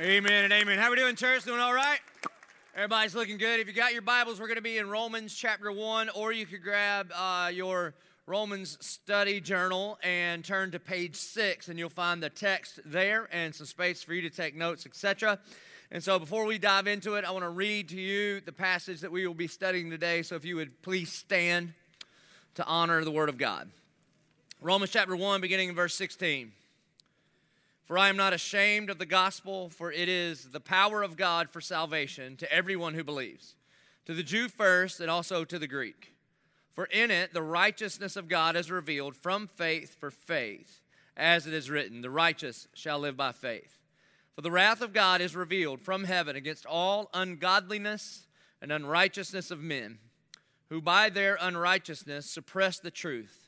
Amen and amen. How are we doing, church? Doing all right? Everybody's looking good. If you got your Bibles, we're going to be in Romans chapter 1, or you could grab uh, your Romans study journal and turn to page 6, and you'll find the text there and some space for you to take notes, etc. And so before we dive into it, I want to read to you the passage that we will be studying today. So if you would please stand to honor the Word of God. Romans chapter 1, beginning in verse 16. For I am not ashamed of the gospel, for it is the power of God for salvation to everyone who believes, to the Jew first, and also to the Greek. For in it the righteousness of God is revealed from faith for faith, as it is written, The righteous shall live by faith. For the wrath of God is revealed from heaven against all ungodliness and unrighteousness of men, who by their unrighteousness suppress the truth.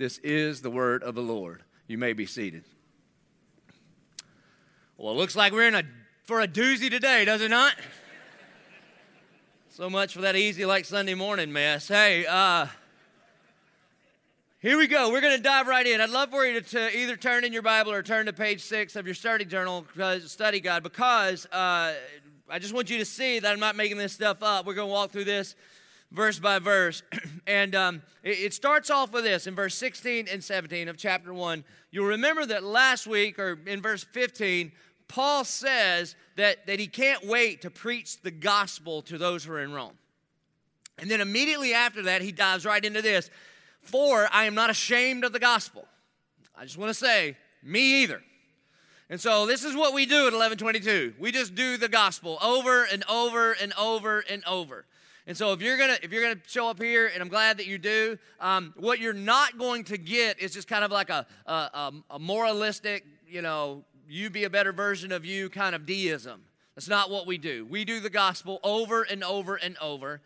This is the word of the Lord. You may be seated. Well, it looks like we're in a for a doozy today, does it not? so much for that easy like Sunday morning mess. Hey, uh, here we go. We're going to dive right in. I'd love for you to, to, either turn in your Bible or turn to page six of your study journal, study guide, because uh, I just want you to see that I'm not making this stuff up. We're going to walk through this verse by verse. and um, it, it, starts off with this in verse 16 and 17 of chapter 1. You'll remember that last week, or in verse 15, Paul says that, that he can't wait to preach the gospel to those who are in Rome. And then immediately after that, he dives right into this For I am not ashamed of the gospel. I just want to say, me either. And so this is what we do at 1122. We just do the gospel over and over and over and over. And so if you're gonna if you're gonna show up here, and I'm glad that you do, um, what you're not going to get is just kind of like a, a, a moralistic, you know, you be a better version of you kind of deism. That's not what we do. We do the gospel over and over and over.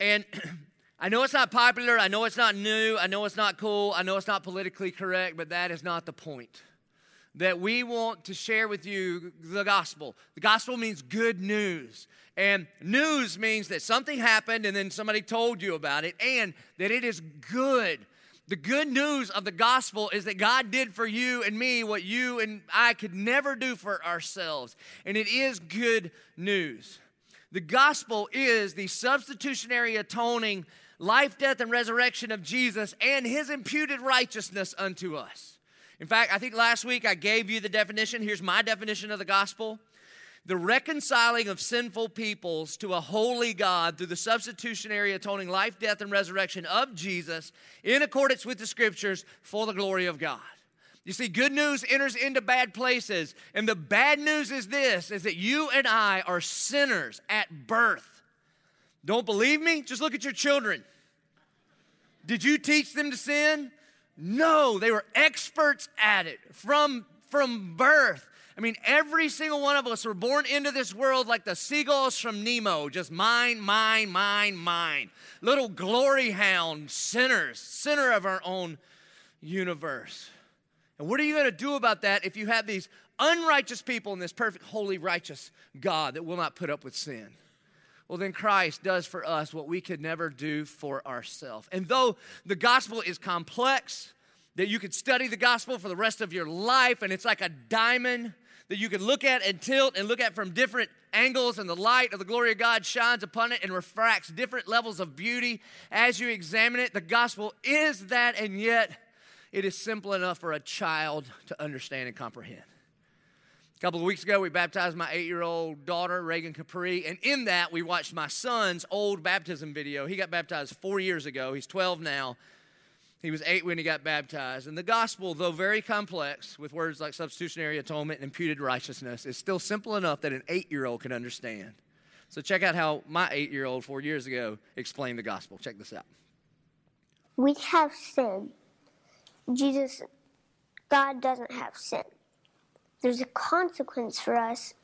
And I know it's not popular. I know it's not new. I know it's not cool. I know it's not politically correct, but that is not the point. That we want to share with you the gospel. The gospel means good news. And news means that something happened and then somebody told you about it and that it is good. The good news of the gospel is that God did for you and me what you and I could never do for ourselves. And it is good news. The gospel is the substitutionary atoning life, death, and resurrection of Jesus and his imputed righteousness unto us. In fact, I think last week I gave you the definition. Here's my definition of the gospel the reconciling of sinful peoples to a holy God through the substitutionary atoning life, death, and resurrection of Jesus in accordance with the scriptures for the glory of God. You see, good news enters into bad places. And the bad news is this is that you and I are sinners at birth. Don't believe me? Just look at your children. Did you teach them to sin? No, they were experts at it from, from birth. I mean, every single one of us were born into this world like the seagulls from Nemo, just mine, mine, mine, mine. Little glory hound sinners, center of our own universe. And what are you going to do about that if you have these unrighteous people in this perfect, holy, righteous God that will not put up with sin? Well, then Christ does for us what we could never do for ourselves. And though the gospel is complex, that you could study the gospel for the rest of your life, and it's like a diamond that you can look at and tilt and look at from different angles, and the light of the glory of God shines upon it and refracts different levels of beauty as you examine it. The gospel is that, and yet it is simple enough for a child to understand and comprehend. A couple of weeks ago, we baptized my eight year old daughter, Reagan Capri, and in that, we watched my son's old baptism video. He got baptized four years ago, he's 12 now. He was eight when he got baptized. And the gospel, though very complex, with words like substitutionary atonement and imputed righteousness, is still simple enough that an eight year old can understand. So, check out how my eight year old four years ago explained the gospel. Check this out. We have sin. Jesus, God doesn't have sin. There's a consequence for us.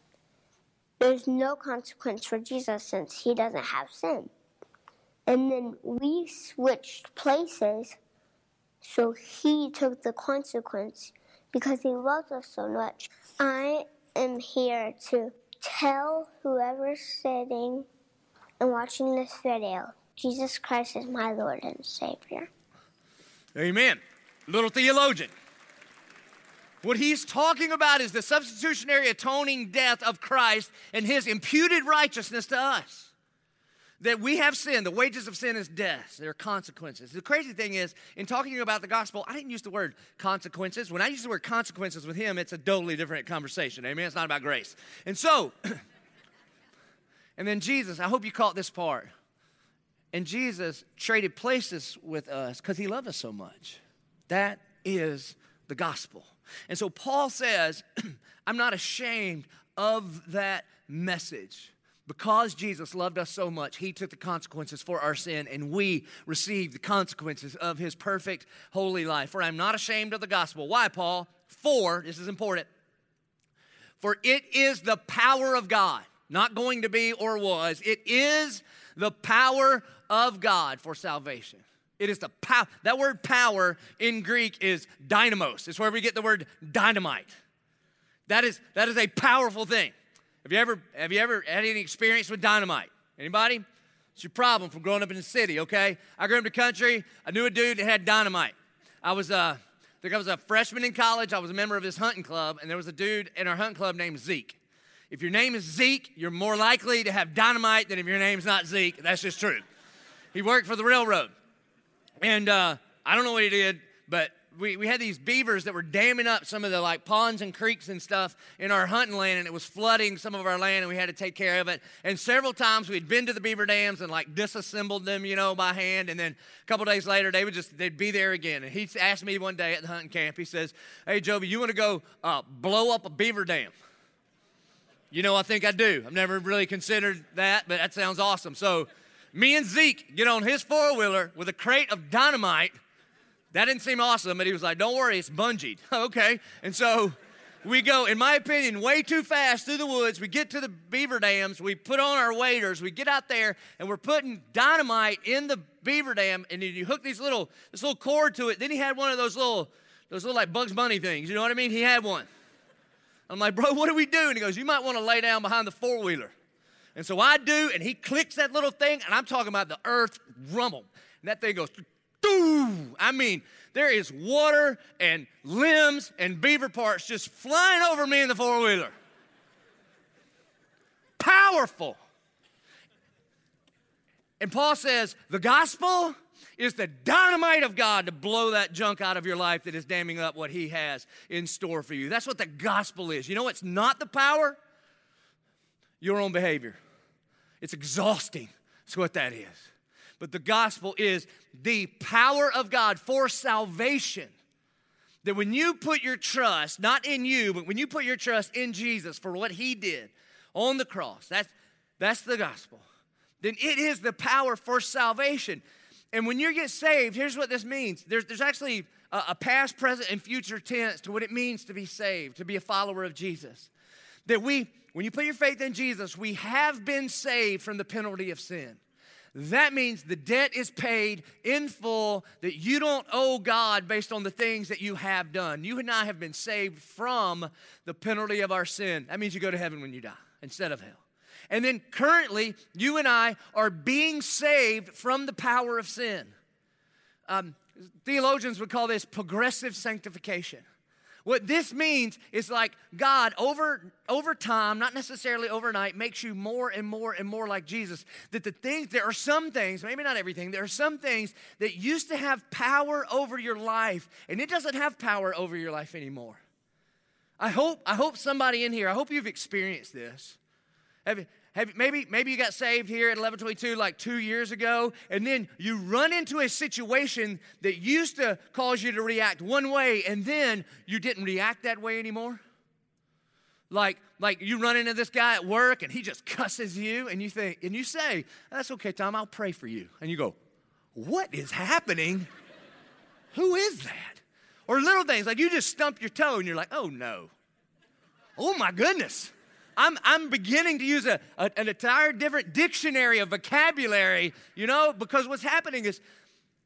There's no consequence for Jesus since he doesn't have sin. And then we switched places so he took the consequence because he loves us so much. I am here to tell whoever's sitting and watching this video Jesus Christ is my Lord and Savior. Amen. Little theologian. What he's talking about is the substitutionary atoning death of Christ and his imputed righteousness to us that we have sin. The wages of sin is death. There are consequences. The crazy thing is, in talking about the gospel, I didn't use the word consequences. When I use the word consequences with him, it's a totally different conversation. Amen. It's not about grace. And so, and then Jesus, I hope you caught this part. And Jesus traded places with us because he loved us so much. That is the gospel. And so Paul says, I'm not ashamed of that message. Because Jesus loved us so much, he took the consequences for our sin, and we received the consequences of his perfect, holy life. For I'm not ashamed of the gospel. Why, Paul? For, this is important, for it is the power of God, not going to be or was, it is the power of God for salvation. It is the power. That word power in Greek is dynamos. It's where we get the word dynamite. That is, that is a powerful thing. Have you ever have you ever had any experience with dynamite? Anybody? It's your problem from growing up in the city, okay? I grew up in the country. I knew a dude that had dynamite. I was uh, I think I was a freshman in college. I was a member of his hunting club, and there was a dude in our hunting club named Zeke. If your name is Zeke, you're more likely to have dynamite than if your name's not Zeke. That's just true. He worked for the railroad. And uh, I don't know what he did, but we, we had these beavers that were damming up some of the like ponds and creeks and stuff in our hunting land and it was flooding some of our land and we had to take care of it. And several times we'd been to the beaver dams and like disassembled them you know by hand and then a couple days later they would just they'd be there again. And he asked me one day at the hunting camp he says hey joby you want to go uh, blow up a beaver dam? You know i think i do. I've never really considered that but that sounds awesome. So me and zeke get on his four-wheeler with a crate of dynamite that didn't seem awesome, but he was like, Don't worry, it's bungeed. okay. And so we go, in my opinion, way too fast through the woods. We get to the beaver dams, we put on our waders, we get out there, and we're putting dynamite in the beaver dam, and you hook these little this little cord to it. Then he had one of those little those little like Bugs Bunny things. You know what I mean? He had one. I'm like, bro, what do we do? And he goes, You might want to lay down behind the four wheeler. And so I do, and he clicks that little thing, and I'm talking about the earth rumble. And that thing goes I mean, there is water and limbs and beaver parts just flying over me in the four wheeler. Powerful. And Paul says the gospel is the dynamite of God to blow that junk out of your life that is damming up what He has in store for you. That's what the gospel is. You know what's not the power? Your own behavior. It's exhausting. That's what that is. But the gospel is the power of God for salvation. That when you put your trust, not in you, but when you put your trust in Jesus for what he did on the cross, that's, that's the gospel. then it is the power for salvation. And when you get saved, here's what this means there's, there's actually a, a past, present, and future tense to what it means to be saved, to be a follower of Jesus. That we, when you put your faith in Jesus, we have been saved from the penalty of sin. That means the debt is paid in full, that you don't owe God based on the things that you have done. You and I have been saved from the penalty of our sin. That means you go to heaven when you die instead of hell. And then currently, you and I are being saved from the power of sin. Um, theologians would call this progressive sanctification. What this means is like God over over time, not necessarily overnight, makes you more and more and more like Jesus. That the things there are some things, maybe not everything, there are some things that used to have power over your life and it doesn't have power over your life anymore. I hope I hope somebody in here, I hope you've experienced this. Have, have, maybe, maybe you got saved here at 1122 like two years ago, and then you run into a situation that used to cause you to react one way, and then you didn't react that way anymore. Like, like you run into this guy at work and he just cusses you, and you think, and you say, That's okay, Tom, I'll pray for you. And you go, What is happening? Who is that? Or little things like you just stump your toe and you're like, Oh no. Oh my goodness. I'm, I'm beginning to use a, a, an entire different dictionary of vocabulary, you know, because what's happening is,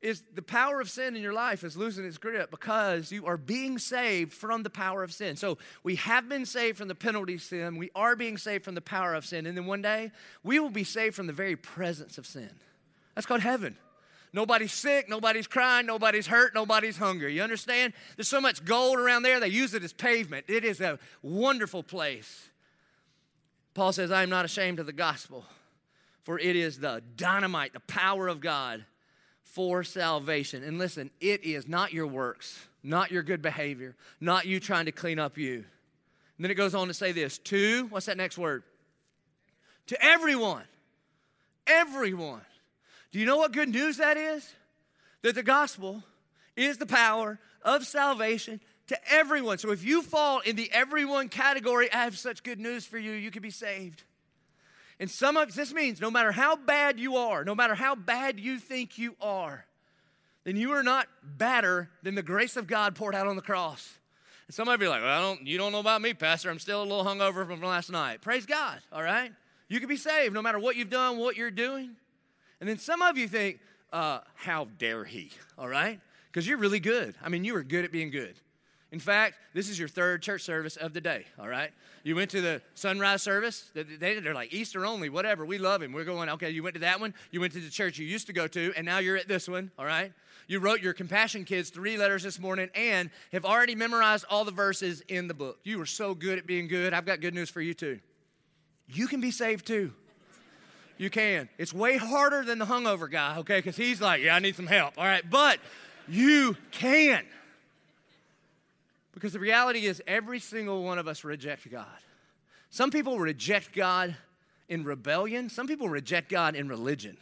is the power of sin in your life is losing its grip because you are being saved from the power of sin. So we have been saved from the penalty of sin. We are being saved from the power of sin. And then one day, we will be saved from the very presence of sin. That's called heaven. Nobody's sick, nobody's crying, nobody's hurt, nobody's hungry. You understand? There's so much gold around there, they use it as pavement. It is a wonderful place. Paul says, I am not ashamed of the gospel, for it is the dynamite, the power of God for salvation. And listen, it is not your works, not your good behavior, not you trying to clean up you. And then it goes on to say this to, what's that next word? To everyone. Everyone. Do you know what good news that is? That the gospel is the power of salvation to everyone. So if you fall in the everyone category, I have such good news for you. You can be saved. And some of this means no matter how bad you are, no matter how bad you think you are, then you are not badder than the grace of God poured out on the cross. And some of you are like, well, I don't, you don't know about me, Pastor. I'm still a little hungover from last night. Praise God, all right? You can be saved no matter what you've done, what you're doing. And then some of you think, uh, how dare he, all right? Because you're really good. I mean, you are good at being good. In fact, this is your third church service of the day, all right? You went to the sunrise service. They're like Easter only, whatever. We love him. We're going, okay, you went to that one. You went to the church you used to go to, and now you're at this one, all right? You wrote your Compassion Kids three letters this morning and have already memorized all the verses in the book. You were so good at being good. I've got good news for you, too. You can be saved, too. You can. It's way harder than the hungover guy, okay? Because he's like, yeah, I need some help, all right? But you can. Because the reality is, every single one of us reject God. Some people reject God in rebellion, some people reject God in religion.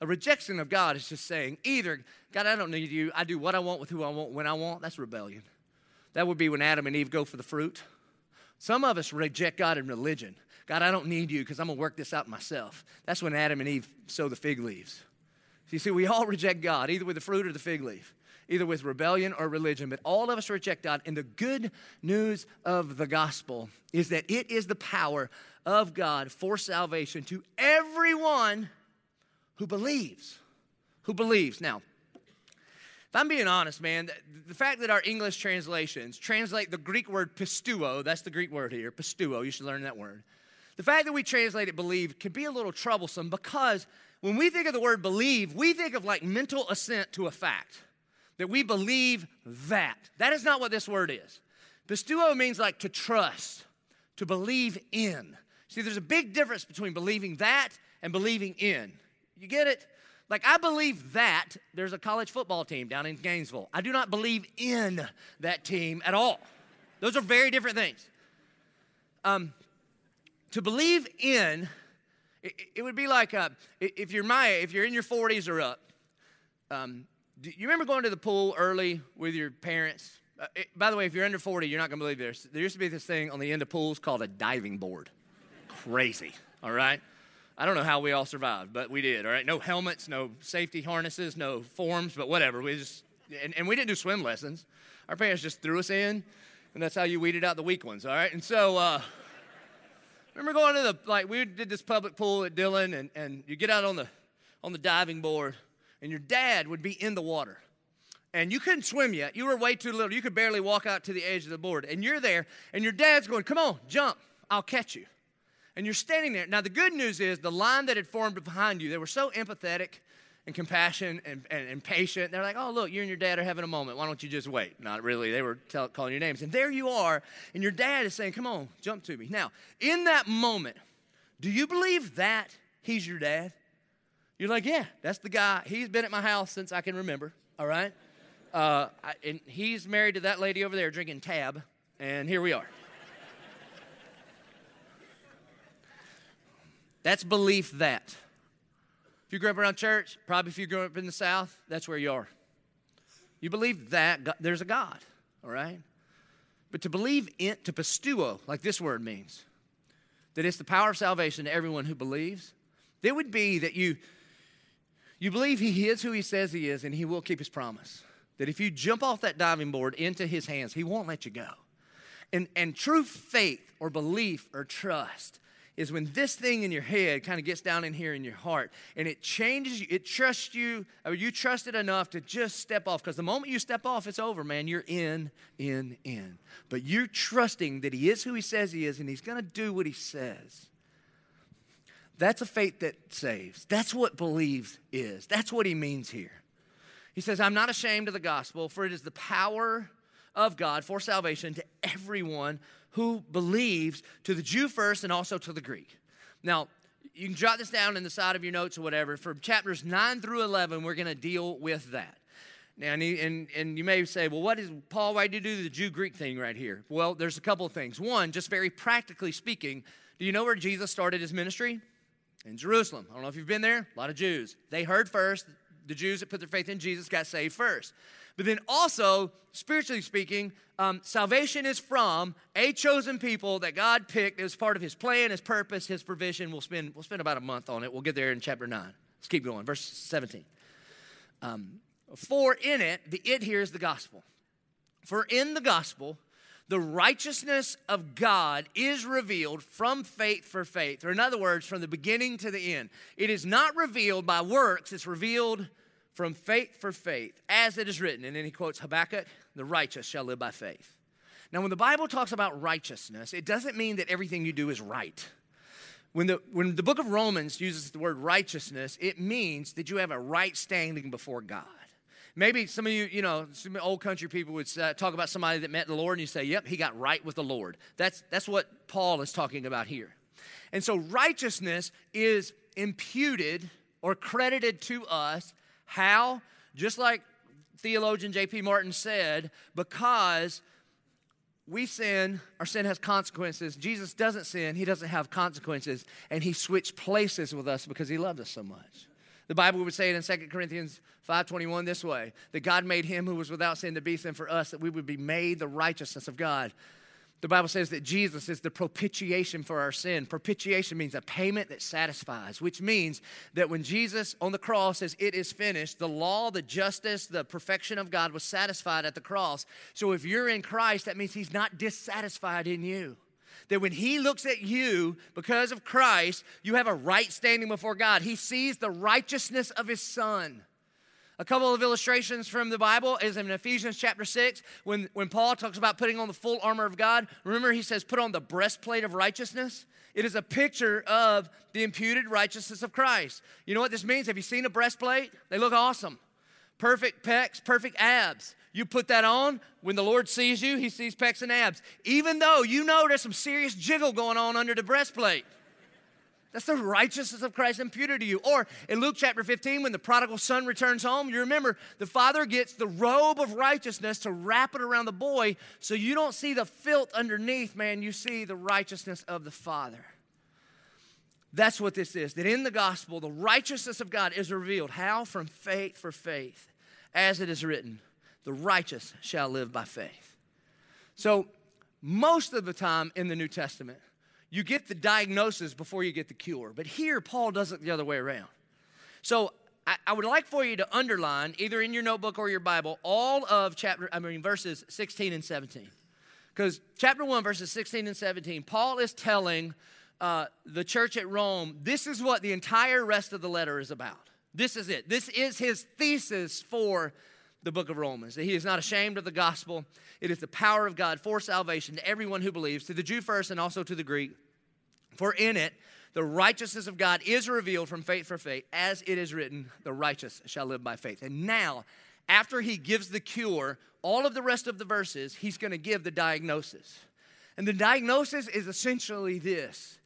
A rejection of God is just saying, either, God, I don't need you, I do what I want with who I want when I want. That's rebellion. That would be when Adam and Eve go for the fruit. Some of us reject God in religion. God, I don't need you because I'm going to work this out myself. That's when Adam and Eve sow the fig leaves. So you see, we all reject God, either with the fruit or the fig leaf either with rebellion or religion, but all of us reject God. And the good news of the gospel is that it is the power of God for salvation to everyone who believes. Who believes. Now, if I'm being honest, man, the fact that our English translations translate the Greek word pisteuo, that's the Greek word here, pisteuo, you should learn that word. The fact that we translate it believe can be a little troublesome because when we think of the word believe, we think of like mental assent to a fact that we believe that. That is not what this word is. Pisteuo means like to trust, to believe in. See, there's a big difference between believing that and believing in. You get it? Like, I believe that there's a college football team down in Gainesville. I do not believe in that team at all. Those are very different things. Um, to believe in, it, it would be like uh, if you're my, if you're in your 40s or up, um, do you remember going to the pool early with your parents? Uh, it, by the way, if you're under 40, you're not going to believe this. There used to be this thing on the end of pools called a diving board. Crazy, all right? I don't know how we all survived, but we did, all right? No helmets, no safety harnesses, no forms, but whatever. We just, and, and we didn't do swim lessons. Our parents just threw us in, and that's how you weeded out the weak ones, all right? And so, uh, remember going to the, like, we did this public pool at Dillon, and, and you get out on the, on the diving board, and your dad would be in the water. And you couldn't swim yet. You were way too little. You could barely walk out to the edge of the board. And you're there, and your dad's going, Come on, jump. I'll catch you and you're standing there. Now, the good news is the line that had formed behind you, they were so empathetic and compassionate and, and, and, patient. They're like, oh, look, you and your dad are having a moment. Why don't you just wait? Not really. They were tell, calling your names. And there you are, and your dad is saying, come on, jump to me. Now, in that moment, do you believe that he's your dad? You're like, yeah, that's the guy. He's been at my house since I can remember, all right? Uh, I, and he's married to that lady over there drinking tab, and here we are. That's belief that. If you grew up around church, probably if you grew up in the South, that's where you are. You believe that God, there's a God, all right? But to believe in, to pisteuo, like this word means, that it's the power of salvation to everyone who believes, it would be that you, you believe he is who he says he is and he will keep his promise. That if you jump off that diving board into his hands, he won't let you go. And, and true faith or belief or trust is when this thing in your head kind of gets down in here in your heart and it changes you, it trusts you, or you trust it enough to just step off. Because the moment you step off, it's over, man. You're in, in, in. But you're trusting that He is who He says He is and He's going to do what He says. That's a faith that saves. That's what believes is. That's what He means here. He says, I'm not ashamed of the gospel, for it is the power of God for salvation to everyone who believes, to the Jew first and also to the Greek. Now, you can jot this down in the side of your notes or whatever. For chapters 9 through 11, we're going to deal with that. Now, and, and, and you may say, well, what is, Paul, why do you do the Jew Greek thing right here? Well, there's a couple of things. One, just very practically speaking, do you know where Jesus started his ministry? In Jerusalem. I don't know if you've been there. A lot of Jews. They heard first. The Jews that put their faith in Jesus got saved first. But then also, spiritually speaking, um, salvation is from a chosen people that God picked as part of His plan, His purpose, His provision. We'll spend, we'll spend about a month on it. We'll get there in chapter 9. Let's keep going. Verse 17. Um, for in it, the it here is the gospel. For in the gospel, the righteousness of God is revealed from faith for faith, or in other words, from the beginning to the end. It is not revealed by works, it's revealed from faith for faith, as it is written. And then he quotes Habakkuk, the righteous shall live by faith. Now, when the Bible talks about righteousness, it doesn't mean that everything you do is right. When the, when the book of Romans uses the word righteousness, it means that you have a right standing before God. Maybe some of you, you know, some old country people would uh, talk about somebody that met the Lord and you say, yep, he got right with the Lord. That's, that's what Paul is talking about here. And so righteousness is imputed or credited to us how? Just like theologian J.P. Martin said, because we sin, our sin has consequences. Jesus doesn't sin, he doesn't have consequences, and he switched places with us because he loved us so much. The Bible would say it in 2 Corinthians 5:21 this way, that God made him who was without sin to be sin for us that we would be made the righteousness of God. The Bible says that Jesus is the propitiation for our sin. Propitiation means a payment that satisfies, which means that when Jesus on the cross says, It is finished, the law, the justice, the perfection of God was satisfied at the cross. So if you're in Christ, that means He's not dissatisfied in you. That when He looks at you because of Christ, you have a right standing before God. He sees the righteousness of His Son. A couple of illustrations from the Bible is in Ephesians chapter 6, when, when Paul talks about putting on the full armor of God. Remember, he says, put on the breastplate of righteousness. It is a picture of the imputed righteousness of Christ. You know what this means? Have you seen a breastplate? They look awesome. Perfect pecs, perfect abs. You put that on, when the Lord sees you, he sees pecs and abs. Even though you know there's some serious jiggle going on under the breastplate. That's the righteousness of Christ imputed to you. Or in Luke chapter 15, when the prodigal son returns home, you remember the father gets the robe of righteousness to wrap it around the boy so you don't see the filth underneath, man. You see the righteousness of the father. That's what this is. That in the gospel, the righteousness of God is revealed. How? From faith for faith. As it is written, the righteous shall live by faith. So, most of the time in the New Testament, you get the diagnosis before you get the cure. But here, Paul does it the other way around. So I, would like for you to underline, either in your notebook or your Bible, all of chapter, I mean, verses 16 and 17. Because chapter 1, verses 16 and 17, Paul is telling uh, the church at Rome this is what the entire rest of the letter is about. This is it. This is his thesis for the book of Romans. That he is not ashamed of the gospel. It is the power of God for salvation to everyone who believes, to the Jew first and also to the Greek. For in it, the righteousness of God is revealed from faith for faith, as it is written, the righteous shall live by faith. And now, after he gives the cure, all of the rest of the verses, he's going to give the diagnosis. And the diagnosis is essentially this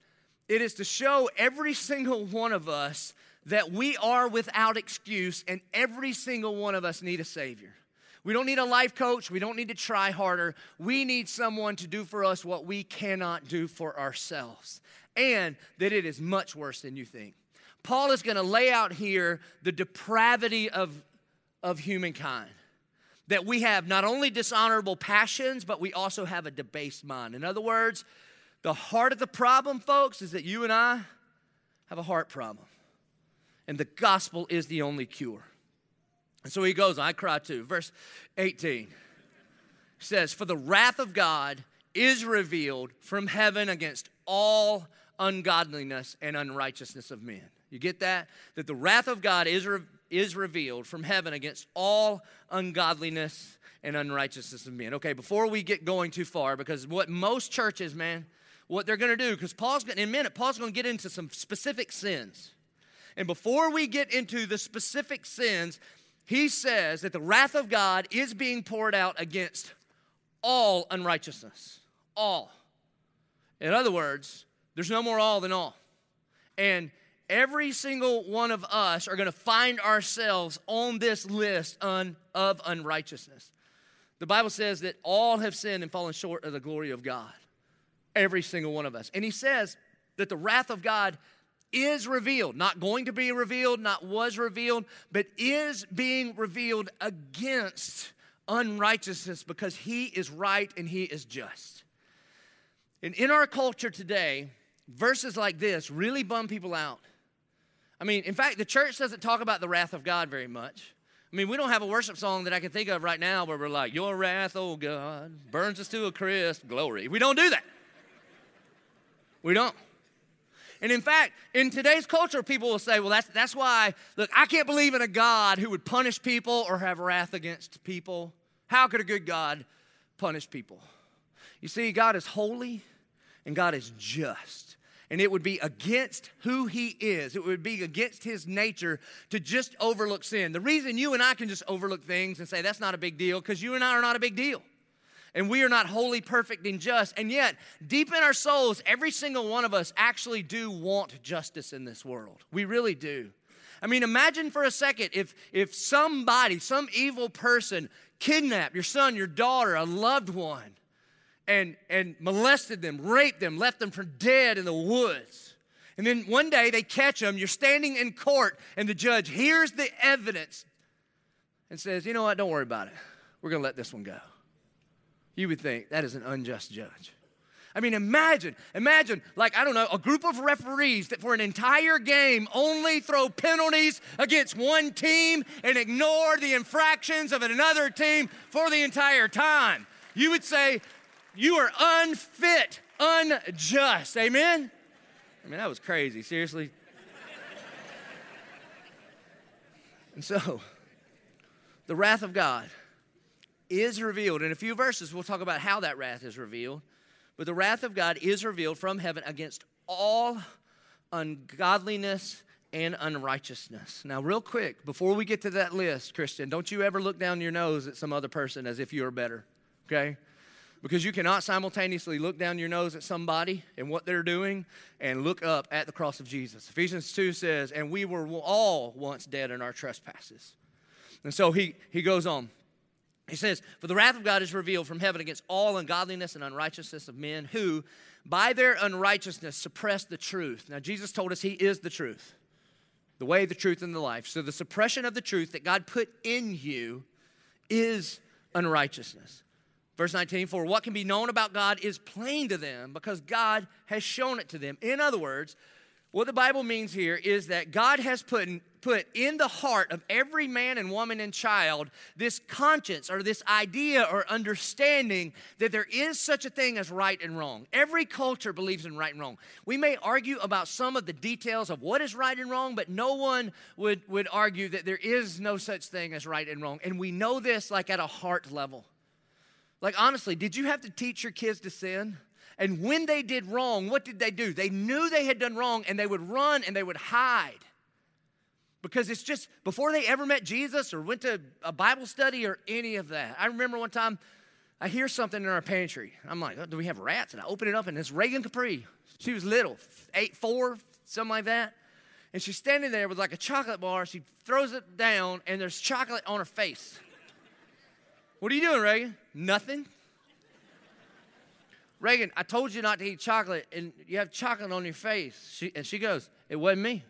it is to show every single one of us that we are without excuse, and every single one of us need a Savior. We don't need a life coach. We don't need to try harder. We need someone to do for us what we cannot do for ourselves and that it is much worse than you think. Paul is going to lay out here the depravity of, of humankind. That we have not only dishonorable passions, but we also have a debased mind. In other words, the heart of the problem, folks, is that you and I have a heart problem. And the gospel is the only cure. And so he goes, I cry too. Verse 18 says, For the wrath of God is revealed from heaven against all ungodliness and unrighteousness of men. You get that? That the wrath of God is, re- is revealed from heaven against all ungodliness and unrighteousness of men. Okay, before we get going too far, because what most churches, man, what they're going to do, because Paul's going in a minute, Paul's going to get into some specific sins. And before we get into the specific sins, he says that the wrath of God is being poured out against all unrighteousness. All. In other words, there's no more all than all. And every single one of us are going to find ourselves on this list un, of unrighteousness. The Bible says that all have sinned and fallen short of the glory of God. Every single one of us. And he says that the wrath of God is revealed, not going to be revealed, not was revealed, but is being revealed against unrighteousness because he is right and he is just. And in our culture today, verses like this really bum people out. I mean, in fact, the church doesn't talk about the wrath of God very much. I mean, we don't have a worship song that I can think of right now where we're like, Your wrath, oh God, burns us to a crisp, glory. We don't do that. We don't. And in fact, in today's culture, people will say, well, that's, that's why, look, I can't believe in a God who would punish people or have wrath against people. How could a good God punish people? You see, God is holy and God is just and it would be against who he is. It would be against his nature to just overlook sin. The reason you and I can just overlook things and say that's not a big deal, because you and I are not a big deal. And we are not wholly perfect and just. And yet, deep in our souls, every single one of us actually do want justice in this world. We really do. I mean, imagine for a second if, if somebody, some evil person, kidnapped your son, your daughter, a loved one, and, and molested them, raped them, left them for dead in the woods. And then one day they catch them, you're standing in court, and the judge hears the evidence and says, You know what? Don't worry about it. We're going to let this one go. You would think that is an unjust judge. I mean, imagine, imagine, like, I don't know, a group of referees that for an entire game only throw penalties against one team and ignore the infractions of another team for the entire time. You would say, you are unfit, unjust. Amen? I mean, that was crazy. Seriously. and so, the wrath of God is revealed. In a few verses, we'll talk about how that wrath is revealed. But the wrath of God is revealed from heaven against all ungodliness and unrighteousness. Now, real quick, before we get to that list, Christian, don't you ever look down your nose at some other person as if you are better, okay? because you cannot simultaneously look down your nose at somebody and what they're doing and look up at the cross of Jesus. Ephesians 2 says, And we were all once dead in our trespasses. And so he, he goes on. He says, For the wrath of God is revealed from heaven against all ungodliness and unrighteousness of men who, by their unrighteousness, suppress the truth. Now, Jesus told us He is the truth, the way, the truth, and the life. So, the suppression of the truth that God put in you is unrighteousness. Verse 19, for what can be known about God is plain to them because God has shown it to them. In other words, what the Bible means here is that God has put in, put in the heart of every man and woman and child this conscience or this idea or understanding that there is such a thing as right and wrong. Every culture believes in right and wrong. We may argue about some of the details of what is right and wrong, but no one would, would argue that there is no such thing as right and wrong. And we know this like at a heart level. Like, honestly, did you have to teach your kids to sin? And when they did wrong, what did they do? They knew they had done wrong and they would run and they would hide. Because it's just before they ever met Jesus or went to a Bible study or any of that. I remember one time I hear something in our pantry. I'm like, oh, do we have rats? And I open it up and it's Reagan Capri. She was little, eight, four, something like that. And she's standing there with like a chocolate bar. She throws it down and there's chocolate on her face. What are you doing, Reagan? Nothing. Reagan, I told you not to eat chocolate, and you have chocolate on your face. She, and she goes, It wasn't me.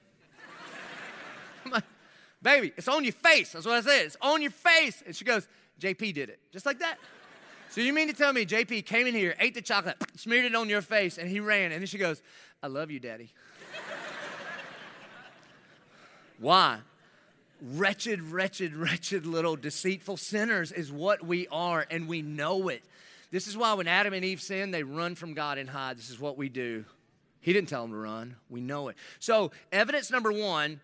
I'm like, Baby, it's on your face. That's what I said. It's on your face. And she goes, JP did it. Just like that. So you mean to tell me JP came in here, ate the chocolate, smeared it on your face, and he ran. And then she goes, I love you, Daddy. Why? Wretched, wretched, wretched little deceitful sinners is what we are, and we know it. This is why when Adam and Eve sinned, they run from God and hide. This is what we do. He didn't tell them to run. We know it. So, evidence number one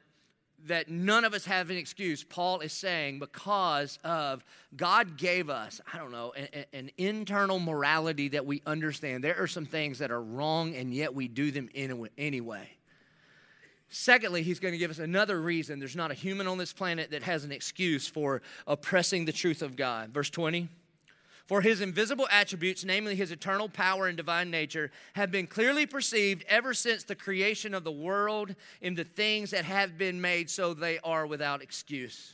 that none of us have an excuse, Paul is saying, because of God gave us, I don't know, an, an, internal morality that we understand. There are some things that are wrong, and yet we do them anyway. Secondly, he's going to give us another reason. There's not a human on this planet that has an excuse for oppressing the truth of God. Verse 20. For his invisible attributes, namely his eternal power and divine nature, have been clearly perceived ever since the creation of the world in the things that have been made, so they are without excuse.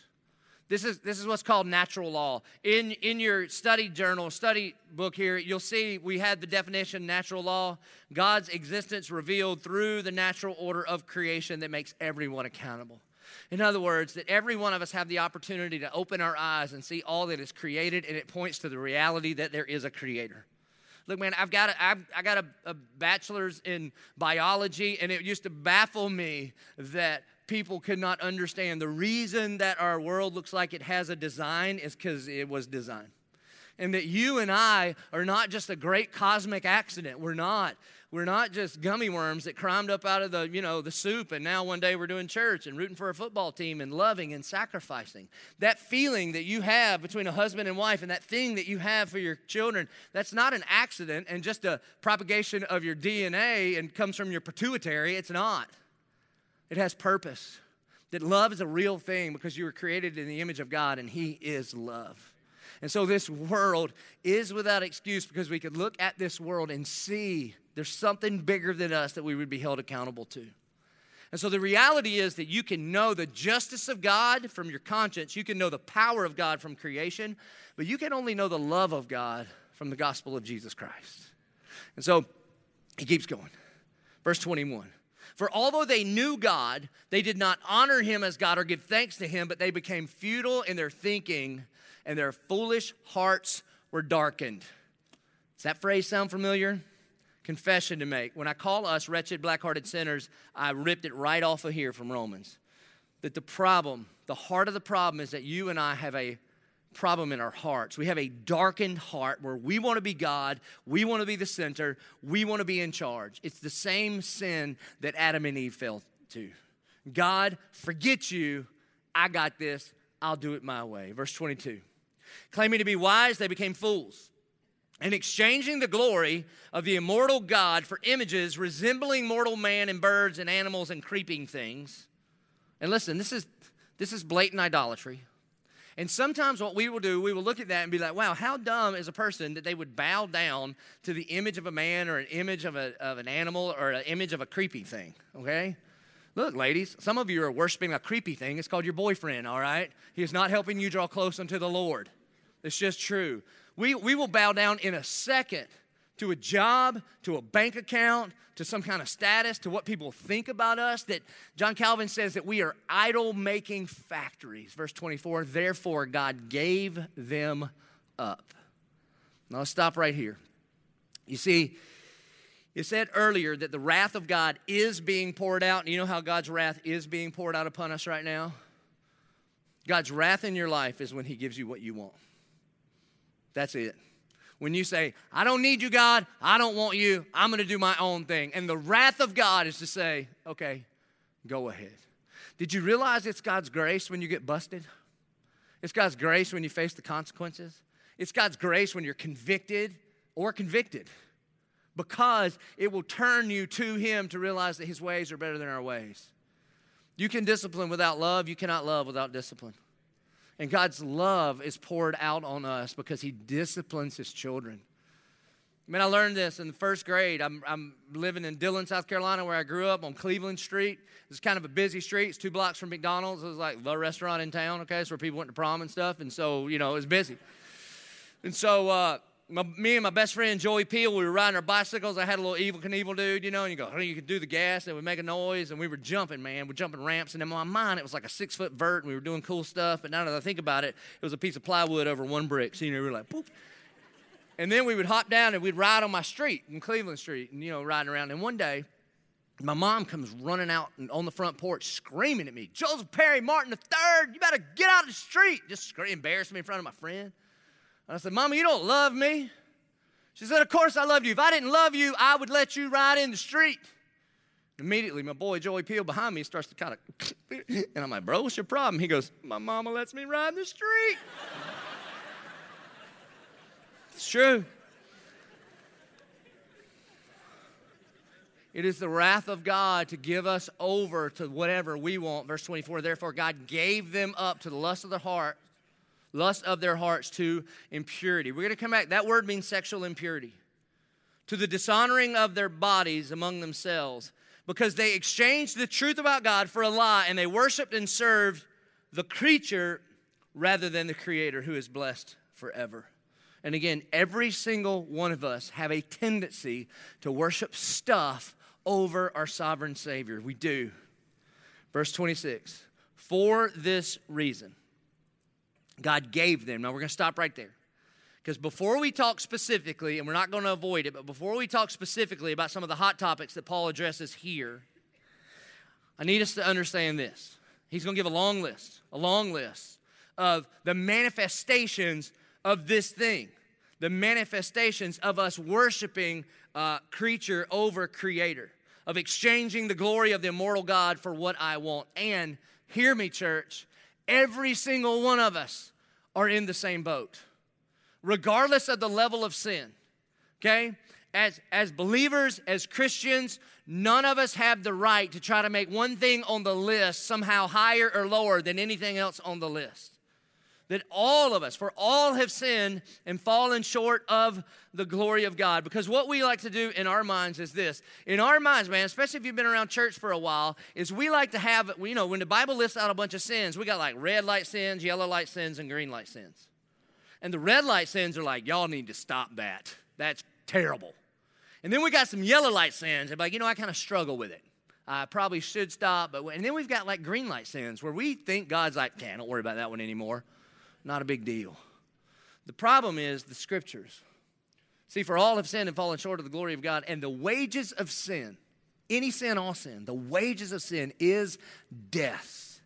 This is, this is what's called natural law. In, in your study journal, study book here, you'll see we had the definition natural law God's existence revealed through the natural order of creation that makes everyone accountable. In other words, that every one of us have the opportunity to open our eyes and see all that is created, and it points to the reality that there is a creator. Look, man, I've got a, I've, I got a, a bachelor's in biology, and it used to baffle me that people could not understand the reason that our world looks like it has a design is because it was designed. And that you and I are not just a great cosmic accident. We're not. We're not just gummy worms that climbed up out of the, you know, the soup and now one day we're doing church and rooting for a football team and loving and sacrificing. That feeling that you have between a husband and wife and that thing that you have for your children, that's not an accident and just a propagation of your DNA and comes from your pituitary. It's not. It has purpose. That love is a real thing because you were created in the image of God and He is love. And so this world is without excuse because we could look at this world and see there's something bigger than us that we would be held accountable to. And so the reality is that you can know the justice of God from your conscience, you can know the power of God from creation, but you can only know the love of God from the gospel of Jesus Christ. And so he keeps going. Verse 21. For although they knew God, they did not honor him as God or give thanks to him, but they became futile in their thinking, and their foolish hearts were darkened. Does that phrase sound familiar? confession to make. When I call us wretched, black hearted sinners, I ripped it right off of here from Romans. That the problem, the heart of the problem is that you and I have a problem in our hearts. We have a darkened heart where we want to be God, we want to be the center, we want to be in charge. It's the same sin that Adam and Eve fell to. God, forget you, I got this, I'll do it my way. Verse 22. Claiming to be wise, they became fools and exchanging the glory of the immortal God for images resembling mortal man and birds and animals and creeping things. And listen, this is this is blatant idolatry. And sometimes what we will do, we will look at that and be like, wow, how dumb is a person that they would bow down to the image of a man or an image of, a, of an animal or an image of a creepy thing, okay? Look, ladies, some of you are worshiping a creepy thing. It's called your boyfriend, all right? He is not helping you draw close unto the Lord. It's just true. We, we will bow down in a second to a job, to a bank account, to some kind of status, to what people think about us. That John Calvin says that we are idol making factories. Verse 24, therefore God gave them up. Now let's stop right here. You see, it said earlier that the wrath of God is being poured out. And you know how God's wrath is being poured out upon us right now? God's wrath in your life is when He gives you what you want. That's it. When you say, I don't need you, God, I don't want you, I'm to do my own thing. And the wrath of God is to say, okay, go ahead. Did you realize it's God's grace when you get busted? It's God's grace when you face the consequences. It's God's grace when you're convicted or convicted because it will turn you to Him to realize that His ways are better than our ways. You can discipline without love, you cannot love without discipline. And God's love is poured out on us because He disciplines His children. I mean, I learned this in the first grade. I'm, I'm living in Dillon, South Carolina, where I grew up on Cleveland Street. It's kind of a busy street. It's two blocks from McDonald's. It was like the restaurant in town, okay? It's where people went to prom and stuff. And so, you know, it was busy. And so, uh, my, me and my best friend Joey Peel, we were riding our bicycles. I had a little Evel Knievel dude, you know, and you go, you could do the gas, and we make a noise, and we were jumping, man. We're jumping ramps, and in my mind, it was like a six foot vert, and we were doing cool stuff. But now that I think about it, it was a piece of plywood over one brick. So, you know, we were like, boop. And then we would hop down and we'd ride on my street in Cleveland Street and, you know, riding around. And one day, my mom comes running out on the front porch screaming at me, Joseph Perry Martin III, you better get out of the street. Just scream, embarrassed me in front of my friend. And I said, Mama, you don't love me. She said, Of course I love you. If I didn't love you, I would let you ride in the street. Immediately, my boy Joey Peel behind me starts to kind of, and I'm like, Bro, what's your problem? He goes, My mama lets me ride in the street. It's true. It is the wrath of God to give us over to whatever we want. Verse 24, therefore God gave them up to the lust of their heart, lust of their hearts to impurity. We're going to come back. That word means sexual impurity. To the dishonoring of their bodies among themselves, because they exchanged the truth about God for a lie, and they worshiped and served the creature rather than the creator who is blessed forever. And again, every single one of us have a tendency to worship stuff over our sovereign Savior. We do. Verse 26 For this reason, God gave them. Now we're going to stop right there. Because before we talk specifically, and we're not going to avoid it, but before we talk specifically about some of the hot topics that Paul addresses here, I need us to understand this. He's going to give a long list, a long list of the manifestations of this thing the manifestations of us worshiping uh, creature over creator, of exchanging the glory of the immortal God for what I want. And hear me, church, every single one of us are in the same boat, regardless of the level of sin. Okay? As, as believers, as Christians, none of us have the right to try to make one thing on the list somehow higher or lower than anything else on the list that all of us, for all have sinned and fallen short of the glory of God. Because what we like to do in our minds is this. In our minds, man, especially if you've been around church for a while, is we like to have, you know, when the Bible lists out a bunch of sins, we got like red light sins, yellow light sins, and green light sins. And the red light sins are like, y'all need to stop that. That's terrible. And then we got some yellow light sins, and like, you know, I kind of struggle with it. I probably should stop, but and then we've got like green light sins where we think God's like, "Can't, don't worry about that one anymore." Not a big deal. The problem is the scriptures. See, for all have sinned and fallen short of the glory of God, and the wages of sin, any sin, all sin, the wages of sin is death.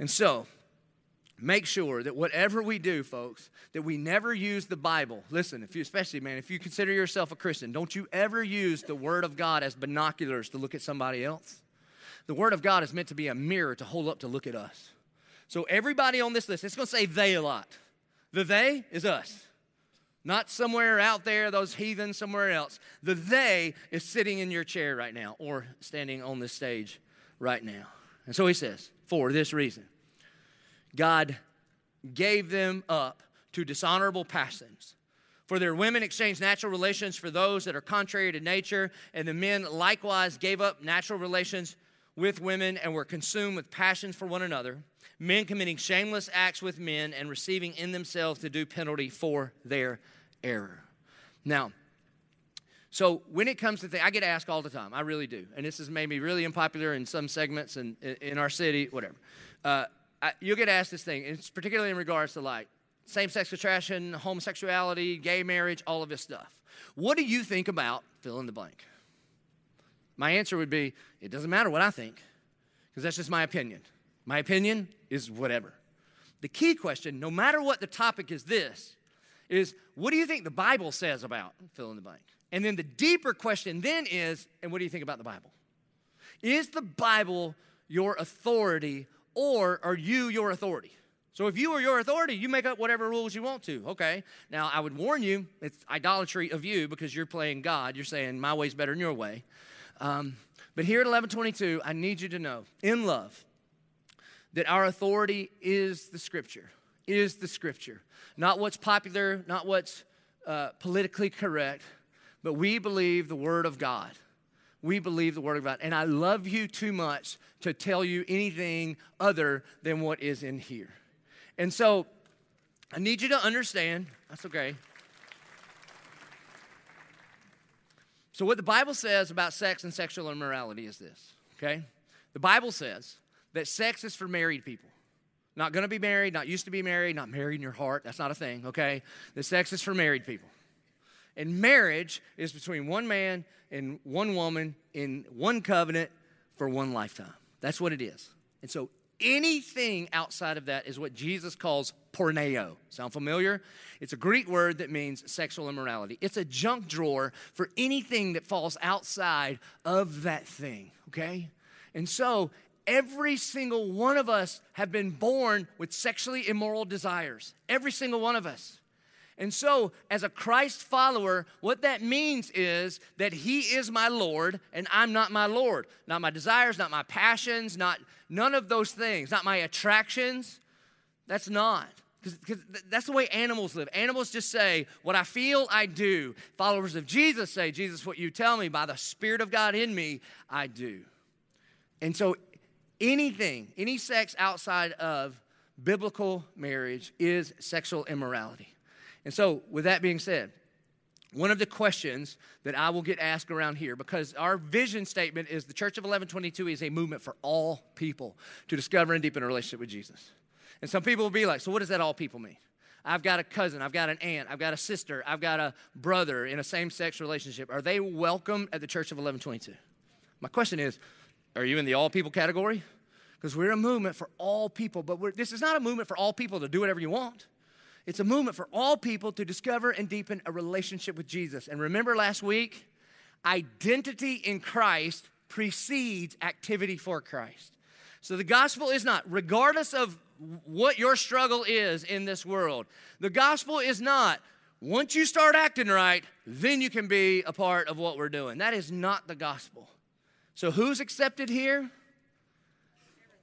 And so, make sure that whatever we do, folks, that we never use the Bible. Listen, if you, especially, man, if you consider yourself a Christian, don't you ever use the Word of God as binoculars to look at somebody else. The Word of God is meant to be a mirror to hold up to look at us. So everybody on this list, it's going to say they a lot. The they is us. Not somewhere out there, those heathens somewhere else. The they is sitting in your chair right now or standing on this stage right now. And so he says, for this reason, God gave them up to dishonorable passions. For their women exchanged natural relations for those that are contrary to nature, and the men likewise gave up natural relations with women and were consumed with passions for one another men committing shameless acts with men and receiving in themselves the due penalty for their error. Now, so when it comes to things, I get asked all the time. I really do, and this has made me really unpopular in some segments and in, in our city, whatever. Uh, I, you'll get asked this thing, and it's particularly in regards to like same sex attraction, homosexuality, gay marriage, all of this stuff. What do you think about fill in the blank? My answer would be it doesn't matter what I think, because that's just my opinion. My opinion is whatever. The key question, no matter what the topic is, this is what do you think the Bible says about fill in the blank? And then the deeper question then is, and what do you think about the Bible? Is the Bible your authority or are you your authority? So if you are your authority, you make up whatever rules you want to. Okay. Now I would warn you, it's idolatry of you because you're playing God. You're saying my way's better than your way. Um, but here at 1122, I need you to know, in love, that our authority is the Scripture. Is the Scripture, not what's popular, not what's uh, politically correct, but we believe the Word of God. We believe the Word of God. And I love you too much to tell you anything other than what is in here. And so I need you to understand, that's okay. So, what the Bible says about sex and sexual immorality is this, okay? The Bible says that sex is for married people. Not gonna be married, not used to be married, not married in your heart. That's not a thing, okay? The sex is for married people. And marriage is between one man and one woman in one covenant for one lifetime. That's what it is. And so anything outside of that is what Jesus calls porneia. Sound familiar? It's a Greek word that means sexual immorality. It's a junk drawer for anything that falls outside of that thing, okay? And so every single one of us have been born with sexually immoral desires. Every single one of us. And so, as a Christ follower, what that means is that He is my Lord and I'm not my Lord. Not my desires, not my passions, not none of those things, not my attractions. That's not. Because that's the way animals live. Animals just say, What I feel, I do. Followers of Jesus say, Jesus, what you tell me by the Spirit of God in me, I do. And so, anything, any sex outside of biblical marriage is sexual immorality. And so, with that being said, one of the questions that I will get asked around here, because our vision statement is the Church of 1122 is a movement for all people to discover and deepen a relationship with Jesus. And some people will be like, so what does that all people mean? I've got a cousin, I've got an aunt, I've got a sister, I've got a brother in a same sex relationship. Are they welcome at the Church of 1122? My question is, are you in the all people category? Because we're a movement for all people, but this is not a movement for all people to do whatever you want. It's a movement for all people to discover and deepen a relationship with Jesus. And remember last week, identity in Christ precedes activity for Christ. So the gospel is not, regardless of what your struggle is in this world, the gospel is not, once you start acting right, then you can be a part of what we're doing. That is not the gospel. So who's accepted here?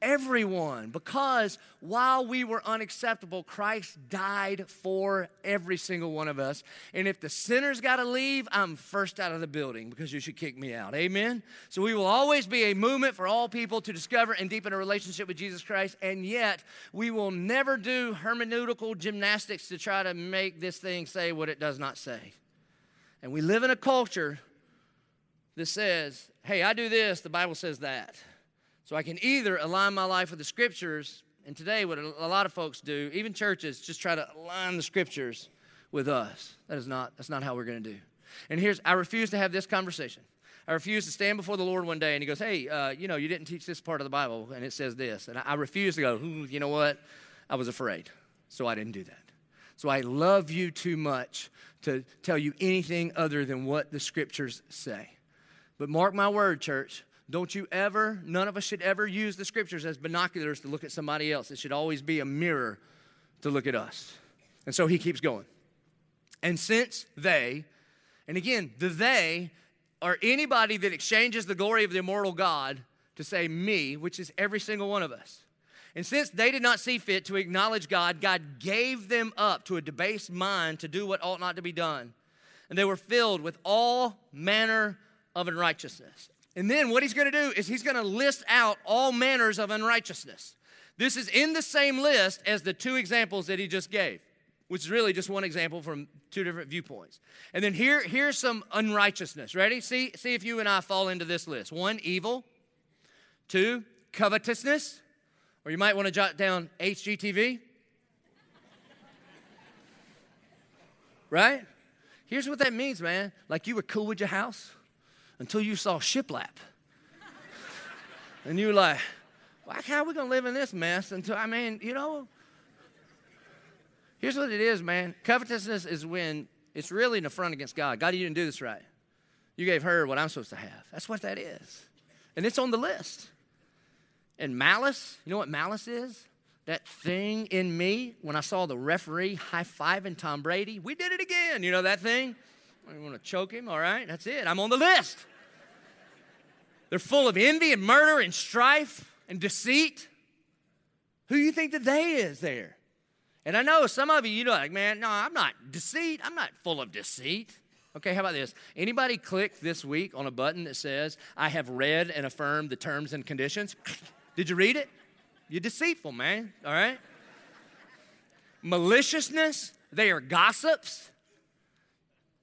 everyone because while we were unacceptable, Christ died for every single one of us. And if the sinner's got to leave, I'm first out of the building because you should kick me out. Amen? So we will always be a movement for all people to discover and deepen a relationship with Jesus Christ. And yet, we will never do hermeneutical gymnastics to try to make this thing say what it does not say. And we live in a culture that says, hey, I do this, the Bible says that. So I can either align my life with the scriptures, and today, what a lot of folks do, even churches, just try to align the scriptures with us. That is not, that's not how we're going to do. And here's, I refuse to have this conversation. I refuse to stand before the Lord one day and he goes, Hey, uh, you know, you didn't teach this part of the Bible, and it says this. And I, I refuse to go, You know what? I was afraid, so I didn't do that. So I love you too much to tell you anything other than what the scriptures say. But mark my word, church, don't you ever, none of us should ever use the scriptures as binoculars to look at somebody else. It should always be a mirror to look at us. And so he keeps going. And since they, and again, the they are anybody that exchanges the glory of the immortal God to say me, which is every single one of us. And since they did not see fit to acknowledge God, God gave them up to a debased mind to do what ought not to be done. And they were filled with all manner of unrighteousness. And then what he's going to do is he's going to list out all manners of unrighteousness. This is in the same list as the two examples that he just gave, which is really just one example from two different viewpoints. And then here, here's some unrighteousness. Ready? See, see if you and I fall into this list. One, evil. Two, covetousness. Or you might want to jot down HGTV. right? Here's what that means, man. Like you were cool with your house until you saw shiplap. and you were like, well, how are we going to live in this mess until, I mean, you know, here's what it is, man. Covetousness is when it's really an affront against God. God, you didn't do this right. You gave her what I'm supposed to have. That's what that is. And it's on the list. And malice, you know what malice is? That thing in me when I saw the referee high fiving Tom Brady. We did it again. You know that thing? I want to choke him, all right? That's it. I'm on the list. They're full of envy and murder and strife and deceit. Who do you think the they is there? And I know some of you, you know, like, man, no, I'm not deceit. I'm not full of deceit. Okay, how about this? Anybody click this week on a button that says, I have read and affirmed the terms and conditions? Did you read it? You're deceitful, man, all right? Maliciousness, they are gossips.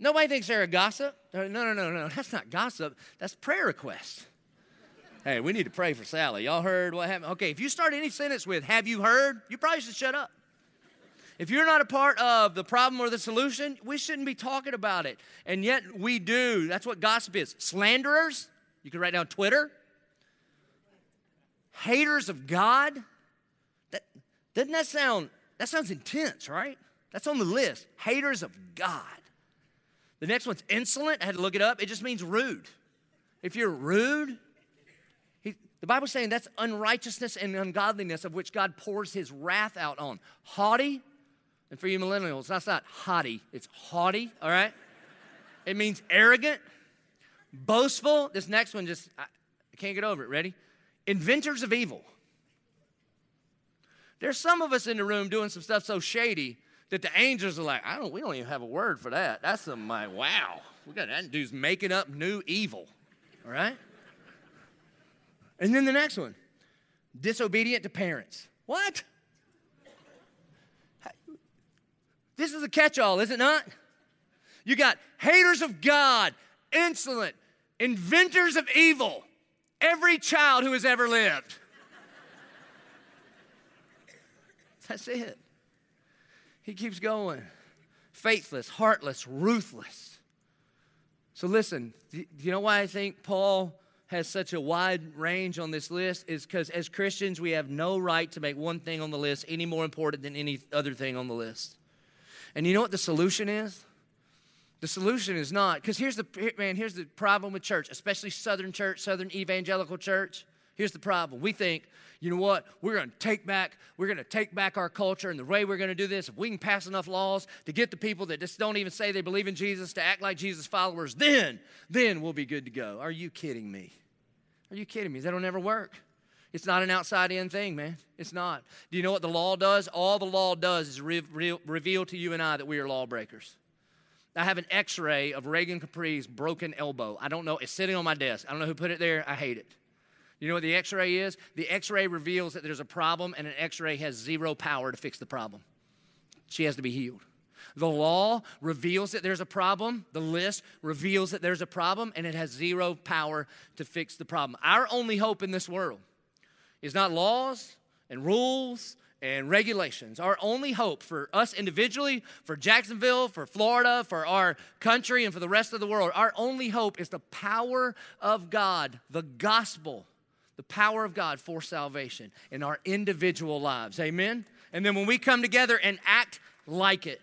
Nobody thinks they're a gossip. Uh, no, no, no, no, that's not gossip. That's prayer request. Hey, we need to pray for Sally. Y'all heard what happened? Okay, if you start any sentence with, have you heard? You probably should shut up. If you're not a part of the problem or the solution, we shouldn't be talking about it. And yet we do. That's what gossip is. Slanderers, you can write down Twitter. Haters of God. That, doesn't that sound, that sounds intense, right? That's on the list. Haters of God. The next one's insolent. I had to look it up. It just means rude. If you're rude, he, the Bible's saying that's unrighteousness and ungodliness of which God pours his wrath out on. Haughty, and for you millennials, that's not haughty, it's haughty, all right? It means arrogant, boastful. This next one just, I, I can't get over it. Ready? Inventors of evil. There's some of us in the room doing some stuff so shady that the angels are like, I don't, we don't even have a word for that. That's some like, wow, we got that dude's making up new evil, all right? And then the next one, disobedient to parents. What? This is a catch all, is it not? You got haters of God, insolent, inventors of evil, every child who has ever lived. That's it. He keeps going. Faithless, heartless, ruthless. So listen, do you know why I think Paul has such a wide range on this list? Is because as Christians, we have no right to make one thing on the list any more important than any other thing on the list. And you know what the solution is? The solution is not, because here's the man, here's the problem with church, especially Southern church, Southern evangelical church. Here's the problem. We think, you know what, we're gonna take back, we're gonna take back our culture, and the way we're gonna do this, if we can pass enough laws to get the people that just don't even say they believe in Jesus to act like Jesus followers, then, then we'll be good to go. Are you kidding me? Are you kidding me? That'll never work. It's not an outside in thing, man. It's not. Do you know what the law does? All the law does is re- re- reveal to you and I that we are lawbreakers. I have an x ray of Reagan Capri's broken elbow. I don't know. It's sitting on my desk. I don't know who put it there. I hate it. You know what the x ray is? The x ray reveals that there's a problem, and an x ray has zero power to fix the problem. She has to be healed. The law reveals that there's a problem. The list reveals that there's a problem, and it has zero power to fix the problem. Our only hope in this world is not laws and rules and regulations. Our only hope for us individually, for Jacksonville, for Florida, for our country, and for the rest of the world, our only hope is the power of God, the gospel, the power of God for salvation in our individual lives. Amen? And then when we come together and act like it,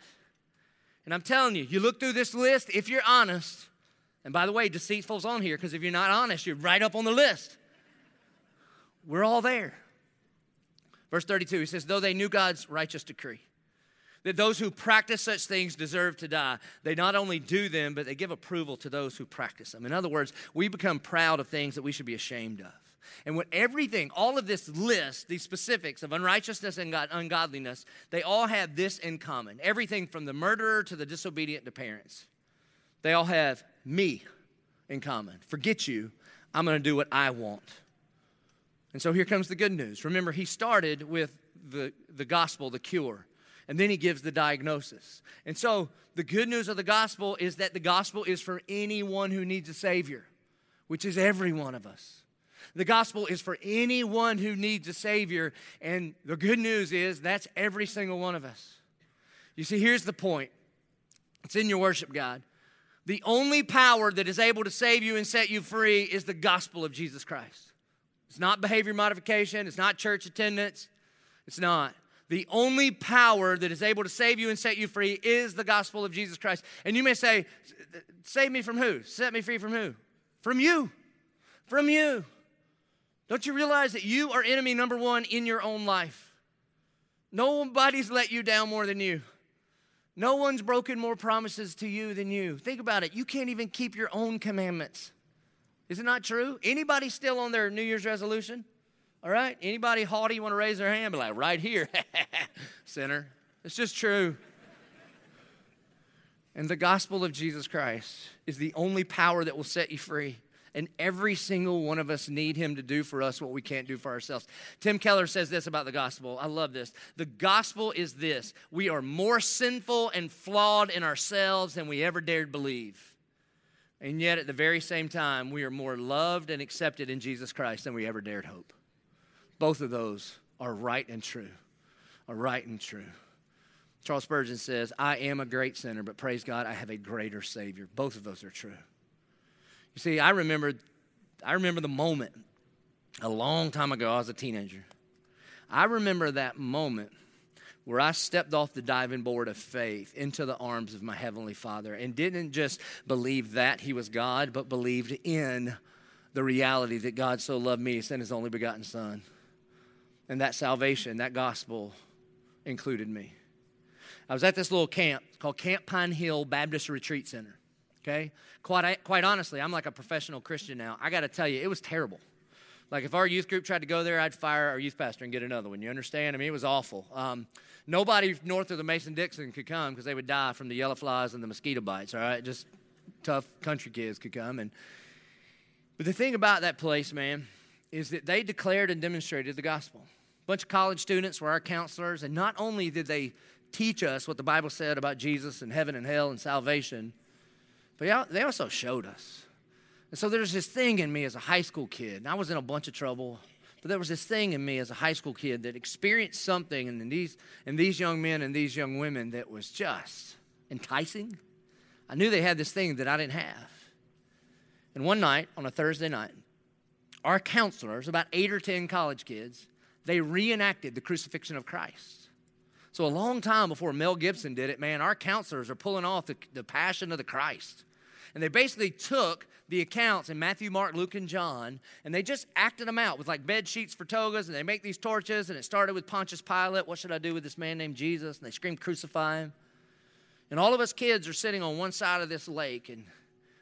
and I'm telling you, you look through this list, if you're honest, and by the way, deceitful's on here because if you're not honest, you're right up on the list. We're all there. Verse 32, he says, Though they knew God's righteous decree, that those who practice such things deserve to die, they not only do them, but they give approval to those who practice them. In other words, we become proud of things that we should be ashamed of. And when everything, all of this list, these specifics of unrighteousness and God, ungodliness, they all have this in common. Everything from the murderer to the disobedient to parents. They all have me in common. Forget you, I'm going to do what I want. And so here comes the good news. Remember, he started with the, the gospel, the cure, and then he gives the diagnosis. And so the good news of the gospel is that the gospel is for anyone who needs a Savior, which is every one of us. The gospel is for anyone who needs a Savior, and the good news is that's every single one of us. You see, here's the point It's in your worship guide. The only power that is able to save you and set you free is the gospel of Jesus Christ. It's not behavior modification, it's not church attendance, it's not. The only power that is able to save you and set you free is the gospel of Jesus Christ. And you may say, Save me from who? Set me free from who? From you. From you. Don't you realize that you are enemy number one in your own life? Nobody's let you down more than you. No one's broken more promises to you than you. Think about it. You can't even keep your own commandments. Is it not true? Anybody still on their New Year's resolution? All right? Anybody haughty want to raise their hand? Be like, right here, sinner. It's just true. And the gospel of Jesus Christ is the only power that will set you free. And every single one of us need him to do for us what we can't do for ourselves. Tim Keller says this about the gospel. I love this. The gospel is this we are more sinful and flawed in ourselves than we ever dared believe. And yet, at the very same time, we are more loved and accepted in Jesus Christ than we ever dared hope. Both of those are right and true. Are right and true. Charles Spurgeon says, I am a great sinner, but praise God, I have a greater Savior. Both of those are true. You see, I remember, I remember the moment a long time ago. I was a teenager. I remember that moment where I stepped off the diving board of faith into the arms of my Heavenly Father and didn't just believe that He was God, but believed in the reality that God so loved me, He sent His only begotten Son. And that salvation, that gospel included me. I was at this little camp called Camp Pine Hill Baptist Retreat Center. Okay? Quite, quite honestly, I'm like a professional Christian now. I got to tell you, it was terrible. Like if our youth group tried to go there, I'd fire our youth pastor and get another one. You understand? I mean, it was awful. Um, Nobody north of the Mason Dixon could come because they would die from the yellow flies and the mosquito bites, all right? Just tough country kids could come. And, but the thing about that place, man, is that they declared and demonstrated the gospel. A bunch of college students were our counselors, and not only did they teach us what the Bible said about Jesus and heaven and hell and salvation, but they also showed us. And so there's this thing in me as a high school kid, and I was in a bunch of trouble. But there was this thing in me as a high school kid that experienced something in these, in these young men and these young women that was just enticing. I knew they had this thing that I didn't have. And one night, on a Thursday night, our counselors, about eight or 10 college kids, they reenacted the crucifixion of Christ. So, a long time before Mel Gibson did it, man, our counselors are pulling off the, the passion of the Christ. And they basically took the accounts in Matthew, Mark, Luke, and John, and they just acted them out with like bed sheets for togas, and they make these torches, and it started with Pontius Pilate. What should I do with this man named Jesus? And they scream, Crucify him. And all of us kids are sitting on one side of this lake, and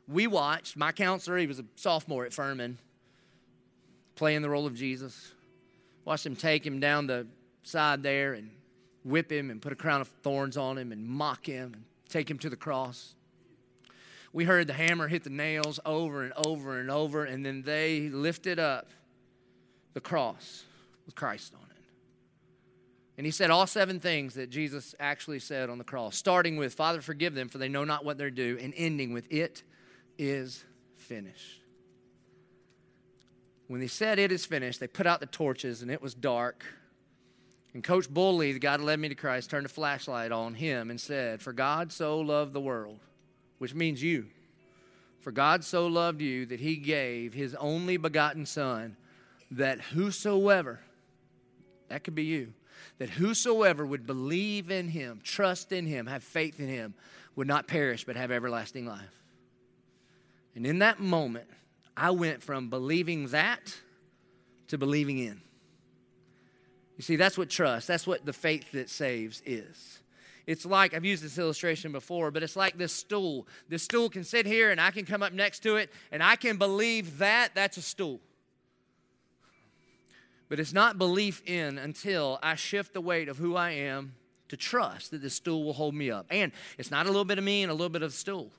we watched. My counselor, he was a sophomore at Furman, playing the role of Jesus. Watched him take him down the side there and whip him and put a crown of thorns on him and mock him and take him to the cross we heard the hammer hit the nails over and over and over, and then they lifted up the cross with Christ on it. And he said all seven things that Jesus actually said on the cross, starting with, Father, forgive them, for they know not what they're due, and ending with, It is finished. When they said it is finished, they put out the torches, and it was dark. And Coach Bully, the that led me to Christ, turned a flashlight on him and said, For God so loved the world which means you. For God so loved you that he gave his only begotten Son, that whosoever, that could be you, that whosoever would believe in him, trust in him, have faith in him, would not perish but have everlasting life. And in that moment, I went from believing that to believing in. You see, that's what trust, that's what the faith that saves is. It's like, I've used this illustration before, but it's like this stool. This stool can sit here and I can come up next to it and I can believe that that's a stool. But it's not belief in until I shift the weight of who I am to trust that this stool will hold me up. And it's not a little bit of me and a little bit of the stool.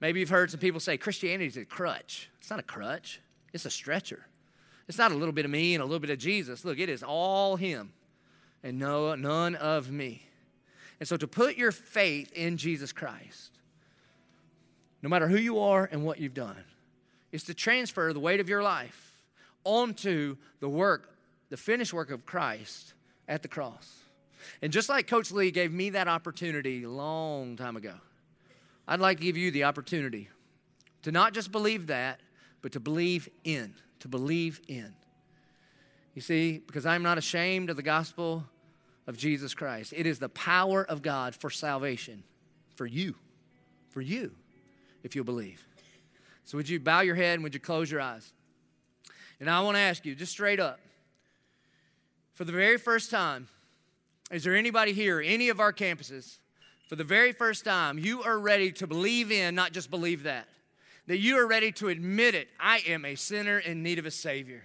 Maybe you've heard some people say Christianity is a crutch. It's not a crutch, it's a stretcher. It's not a little bit of me and a little bit of Jesus. Look, it is all Him and no, none of me. And so to put your faith in Jesus Christ, no matter who you are and what you've done, is to transfer the weight of your life onto the work, the finished work of Christ at the cross. And just like Coach Lee gave me that opportunity a long time ago, I'd like to give you the opportunity to not just believe that, but to believe in, to believe in. You see, because I'm not ashamed of the gospel of Jesus Christ. It is the power of God for salvation for you, for you, if you'll believe. So, would you bow your head and would you close your eyes? And I want to ask you, just straight up, for the very first time, is there anybody here, any of our campuses, for the very first time, you are ready to believe in, not just believe that, that you are ready to admit it. I am a sinner in need of a Savior.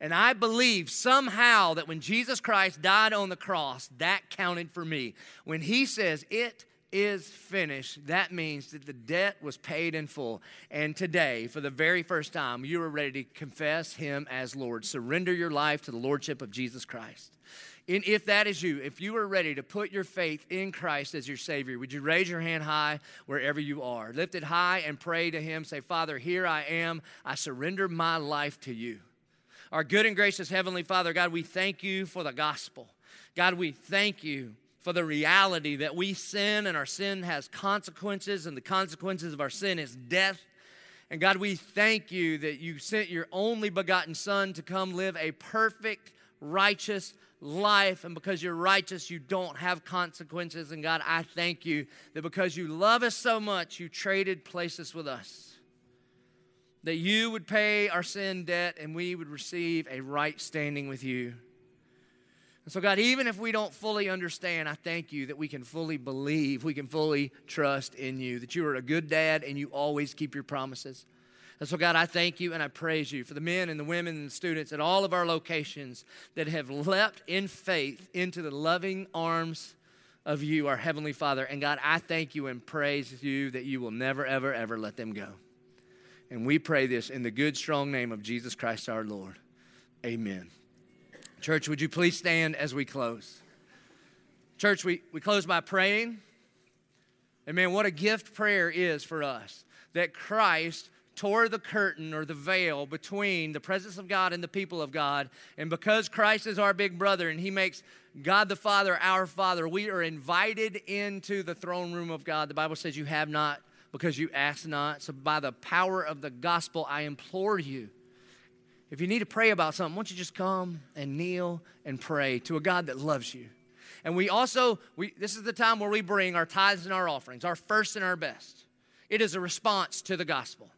And I believe somehow that when Jesus Christ died on the cross, that counted for me. When he says, It is finished, that means that the debt was paid in full. And today, for the very first time, you are ready to confess him as Lord. Surrender your life to the Lordship of Jesus Christ. And if that is you, if you are ready to put your faith in Christ as your Savior, would you raise your hand high wherever you are? Lift it high and pray to Him. Say, Father, here I am. I surrender my life to you. Our good and gracious Heavenly Father, God, we thank you for the gospel. God, we thank you for the reality that we sin and our sin has consequences, and the consequences of our sin is death. And God, we thank you that you sent your only begotten Son to come live a perfect, righteous, life, and because you're righteous, you don't have consequences. And God, I thank you that because you love us so much, you traded places with us. That you would pay our sin debt and we would receive a right standing with you. And so, God, even if we don't fully understand, I thank you that we can fully believe, we can fully trust in you, that you are a good dad and you always keep your promises. And so, God, I thank you and I praise you for the men and the women and the students at all of our locations that have leapt in faith into the loving arms of you, our Heavenly Father. And God, I thank you and praise you that you will never, ever, ever let them go. And we pray this in the good, strong name of Jesus Christ our Lord. Amen. Church, would you please stand as we close? Church, we, we close by praying. And man, what a gift prayer is for us that Christ tore the curtain or the veil between the presence of God and the people of God. And because Christ is our big brother and he makes God the Father our Father, we are invited into the throne room of God. The Bible says you have not because you ask not. So, by the power of the gospel, I implore you. If you need to pray about something, why don't you just come and kneel and pray to a God that loves you? And we also, we, this is the time where we bring our tithes and our offerings, our first and our best. It is a response to the gospel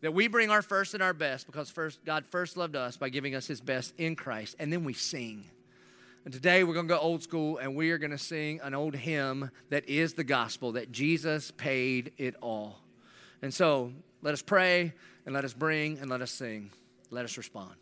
that we bring our first and our best because first God first loved us by giving us his best in Christ and then we sing. And today we're going to go old school and we are going to sing an old hymn that is the gospel that Jesus paid it all. And so let us pray and let us bring and let us sing. Let us respond.